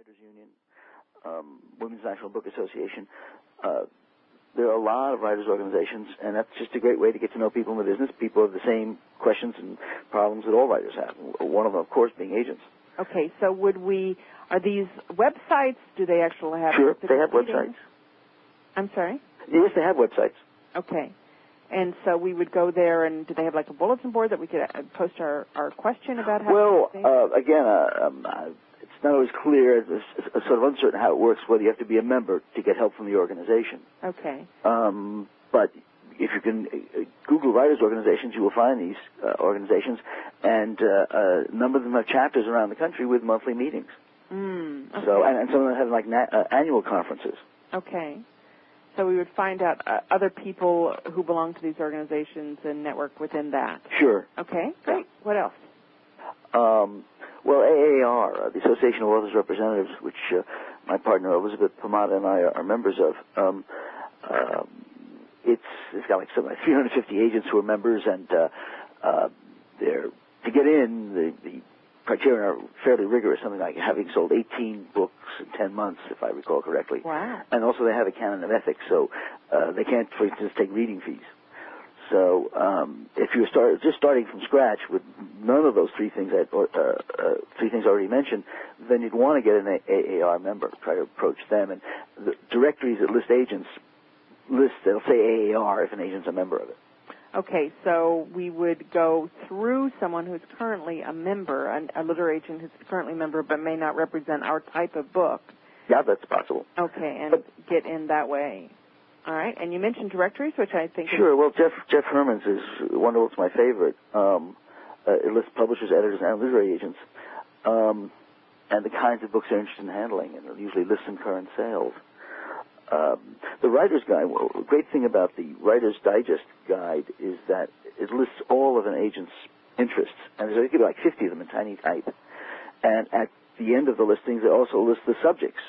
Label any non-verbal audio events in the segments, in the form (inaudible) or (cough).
Writers Union, um, Women's National Book Association. Uh, there are a lot of writers organizations, and that's just a great way to get to know people in the business. People have the same questions and problems that all writers have. One of them, of course, being agents. Okay, so would we? Are these websites? Do they actually have? Sure, they have meetings? websites. I'm sorry. Yes, they have websites. Okay. And so we would go there, and do they have like a bulletin board that we could uh, post our, our question about how? Well, to do things? uh, again, uh, um, it's not always clear. It's, it's sort of uncertain how it works. Whether you have to be a member to get help from the organization. okay. Um, but if you can uh, Google writers organizations, you will find these uh, organizations, and uh, a number of them have chapters around the country with monthly meetings. Mm, okay. So, and, and some of them have like na- uh, annual conferences. Okay. So we would find out uh, other people who belong to these organizations and network within that. Sure. Okay, great. What else? Um, well, AAR, uh, the Association of Authors Representatives, which uh, my partner Elizabeth Pomada and I are, are members of, um, um, it's it's got like something like 350 agents who are members, and uh, uh, they're to get in the the criteria are fairly rigorous, something like having sold 18 books in 10 months, if I recall correctly. Wow. And also they have a canon of ethics, so uh, they can't, for instance, take reading fees. So um, if you're start, just starting from scratch with none of those three things, or, uh, uh, three things already mentioned, then you'd want to get an A- AAR member. Try to approach them, and the directories that list agents list. They'll say AAR if an agent's a member of it. Okay, so we would go through someone who's currently a member, a literary agent who's currently a member but may not represent our type of book. Yeah, that's possible. Okay, and get in that way. All right, and you mentioned directories, which I think Sure. Well, Jeff Jeff Herman's is one of my favorite. Um, uh, it lists publishers, editors, and literary agents, um, and the kinds of books they're interested in handling, and usually lists some current sales. Um, the Writer's Guide. Well, the great thing about the Writer's Digest guide is that it lists all of an agent's interests, and there's like 50 of them in tiny type. And at the end of the listings, it also lists the subjects,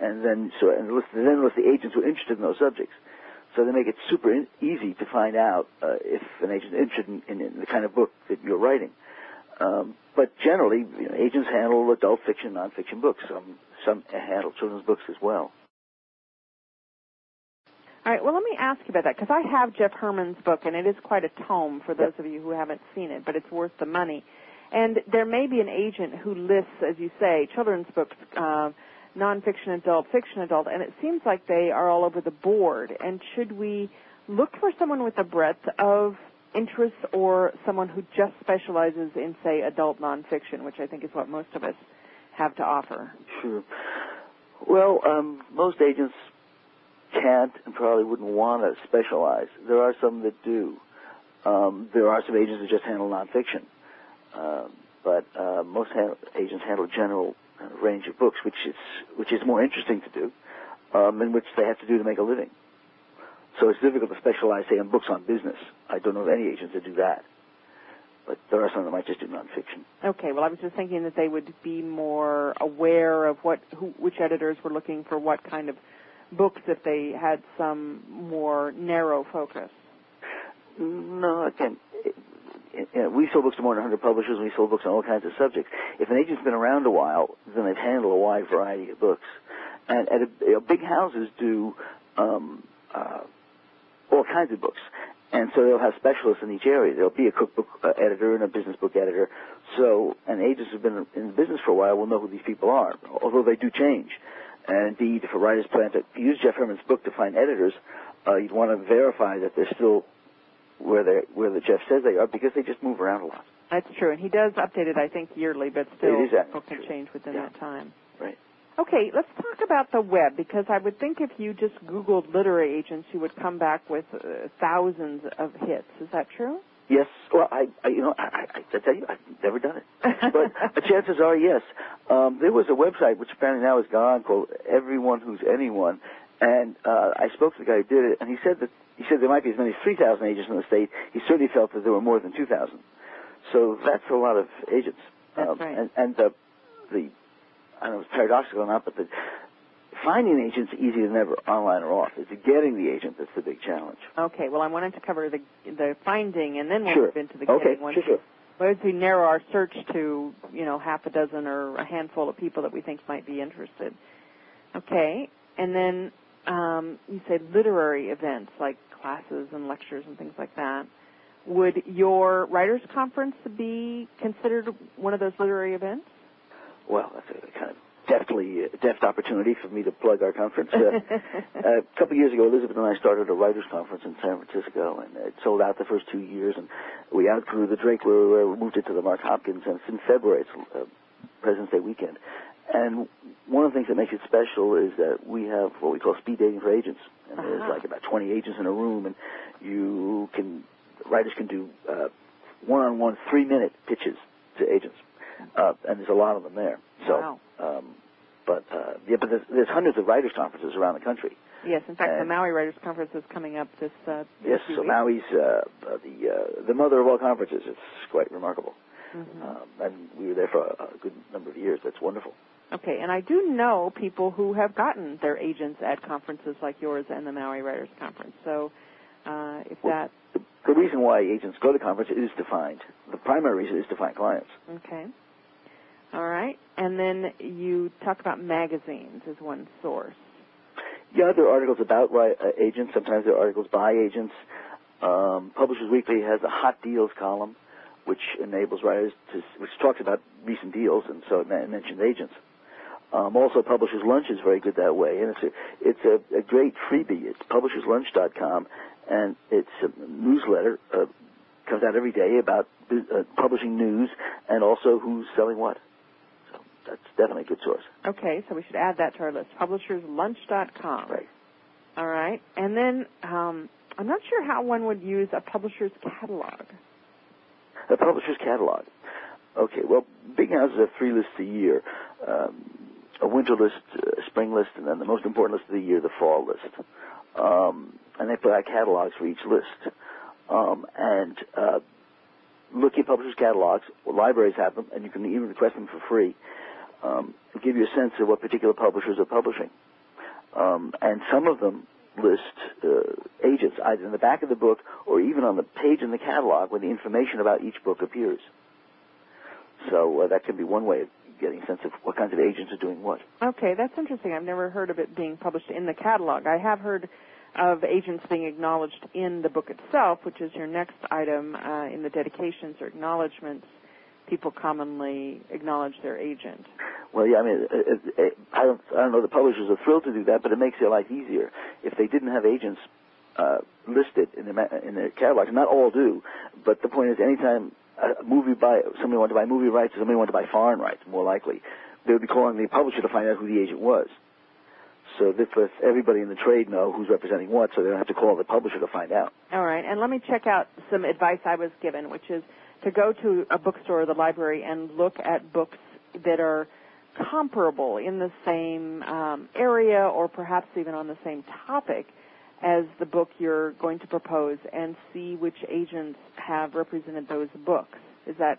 and then so and then lists the agents who are interested in those subjects. So they make it super in, easy to find out uh, if an agent is interested in, in, in the kind of book that you're writing. Um, but generally, you know, agents handle adult fiction, nonfiction books. Some some handle children's books as well. All right, well, let me ask you about that because I have Jeff Herman's book, and it is quite a tome for those of you who haven't seen it, but it's worth the money. And there may be an agent who lists, as you say, children's books, uh, nonfiction adult, fiction adult, and it seems like they are all over the board. And should we look for someone with a breadth of interests or someone who just specializes in, say, adult nonfiction, which I think is what most of us have to offer? Sure. Well, um, most agents can't and probably wouldn't want to specialize. There are some that do. Um, there are some agents that just handle nonfiction, um, but uh, most ha- agents handle general uh, range of books, which is which is more interesting to do, um, and which they have to do to make a living. So it's difficult to specialize, say, in books on business. I don't know of any agents that do that, but there are some that might just do nonfiction. Okay, well, I was just thinking that they would be more aware of what, who, which editors were looking for what kind of books if they had some more narrow focus. No, again, we sold books to more than 100 publishers, and we sold books on all kinds of subjects. If an agent's been around a while, then they've handled a wide variety of books. And, you know, big houses do um, uh, all kinds of books. And so they'll have specialists in each area. There'll be a cookbook uh, editor and a business book editor. So, and agents who've been in the business for a while will know who these people are, although they do change. And indeed, if a writer's plan to use Jeff Herman's book to find editors, uh, you'd want to verify that they're still where they where the Jeff says they are because they just move around a lot. That's true, and he does update it, I think, yearly, but still, It is book can true. change within Yeah. that time. Right. Okay, let's talk about the web because I would think if you just Googled literary agents, you would come back with uh, thousands of hits. Is that true? Yes. Well, I, I you know, I, I, I tell you, I've never done it, (laughs) but the chances are yes. Um, there was a website which apparently now is gone called Everyone Who's Anyone, and uh, I spoke to the guy who did it, and he said that he said there might be as many as three thousand agents in the state. He certainly felt that there were more than two thousand. So that's a lot of agents. That's um, right. And, and the the I don't know if it's paradoxical or not, but the finding an agent's easier than ever, online or off. It's getting the agent that's the big challenge. Okay, well, I wanted to cover the the finding, and then we'll Sure. move into the Okay, getting once sure, sure. Well, we narrow our search to, you know, half a dozen or a handful of people that we think might be interested. Okay, and then um, you said literary events like classes and lectures and things like that. Would your writers' conference be considered one of those literary events? Well, that's a kind of deftly deft opportunity for me to plug our conference. Uh, (laughs) a couple of years ago, Elizabeth and I started a writers' conference in San Francisco, and it sold out the first two years, and we outgrew the Drake. We, we moved it to the Mark Hopkins, and it's in February. It's uh, President's Day weekend. And one of the things that makes it special is that we have what we call speed dating for agents. And uh-huh. there's like about 20 agents in a room, and you can, writers can do uh, one-on-one three-minute pitches to agents. Uh, and there's a lot of them there. So, wow. um, but uh, yeah, but there's, there's hundreds of writers' conferences around the country. Yes, in fact, And- the Maui Writers Conference is coming up this. Uh, Yes, so weeks. Maui's uh, uh, the uh, the mother of all conferences. It's quite remarkable, Mhm. um, and we were there for a, a good number of years. That's wonderful. Okay, and I do know people who have gotten their agents at conferences like yours and the Maui Writers Conference. So, uh, if Well- that The, the reason why agents go to conference is to find the primary reason is to find clients. okay, all right, and then you talk about magazines as one source. Yeah, there are articles about uh, agents. Sometimes there are articles by agents. Um, Publishers Weekly has a hot deals column, which enables writers to, which talks about recent deals, and so it mentions agents. Um, also, Publishers Lunch is very good that way, and it's a it's a, a great freebie. It's publisherslunch.com, and it's a newsletter uh, comes out every day about uh, publishing news and also who's selling what. So that's definitely a good source. Okay, so we should add that to our list. Publisherslunch.com. Right. All right, and then um, I'm not sure how one would use a publisher's catalog. A publisher's catalog. Okay, well, big houses have three lists a year. Um, a winter list, a spring list, and then the most important list of the year, the fall list. Um, and they put out catalogs for each list. Um, and uh, look at publishers' catalogs. Well, libraries have them, and you can even request them for free. Um, to give you a sense of what particular publishers are publishing. Um, and some of them list uh, agents either in the back of the book or even on the page in the catalog where the information about each book appears. So uh, that can be one way of getting a sense of what kinds of agents are doing what. Okay, that's interesting. I've never heard of it being published in the catalog. I have heard of agents being acknowledged in the book itself, which is your next item uh, in the dedications or acknowledgments. People commonly acknowledge their agent. Well, yeah, I mean, uh, uh, I don't, I don't know. The publishers are thrilled to do that, but it makes their life easier. If they didn't have agents uh, listed in their ma- in their catalogs, not all do, but the point is, anytime a movie buy somebody wanted to buy movie rights or somebody wanted to buy foreign rights, more likely, they would be calling the publisher to find out who the agent was. So this lets everybody in the trade know who's representing what, so they don't have to call the publisher to find out. All right, and let me check out some advice I was given, which is to go to a bookstore or the library and look at books that are comparable in the same um, area or perhaps even on the same topic as the book you're going to propose and see which agents have represented those books. Is that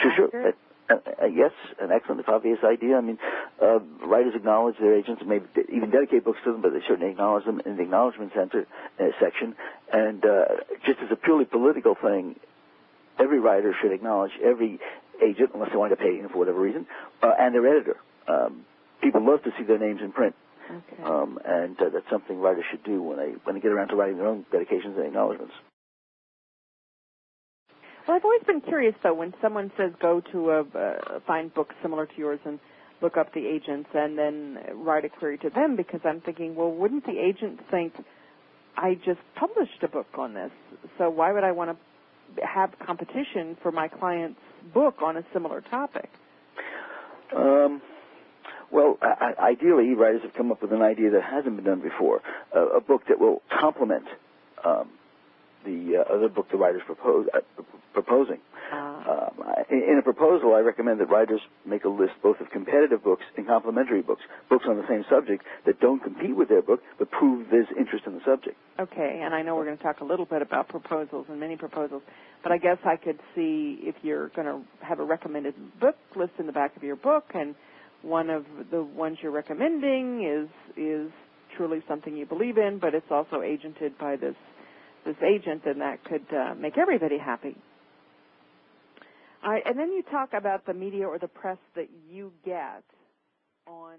Sure, sure. accurate? Uh, uh, yes, an excellent, if obvious idea. I mean, uh, writers acknowledge their agents, de- even dedicate books to them, but they certainly acknowledge them in the acknowledgement center uh, section. And uh, just as a purely political thing, every writer should acknowledge every agent, unless they want to pay him for whatever reason, uh, and their editor. Um, people love to see their names in print, Okay. um, and uh, that's something writers should do when they when they get around to writing their own dedications and acknowledgments. Well, I've always been curious though when someone says go to a uh, find books similar to yours and look up the agents and then write a query to them because I'm thinking, well, wouldn't the agent think I just published a book on this, so why would I want to have competition for my client's book on a similar topic? Um, well, I, ideally, writers have come up with an idea that hasn't been done before, uh, a book that will complement um, the uh, other book the writer's propose, uh, proposing. Uh, Um, I, in a proposal, I recommend that writers make a list both of competitive books and complementary books, books on the same subject that don't compete with their book but prove there's interest in the subject. Okay, and I know we're going to talk a little bit about proposals and many proposals, but I guess I could see if you're going to have a recommended book list in the back of your book, and one of the ones you're recommending is is truly something you believe in, but it's also agented by this this agent, and that could uh, make everybody happy. All right, and then you talk about the media or the press that you get on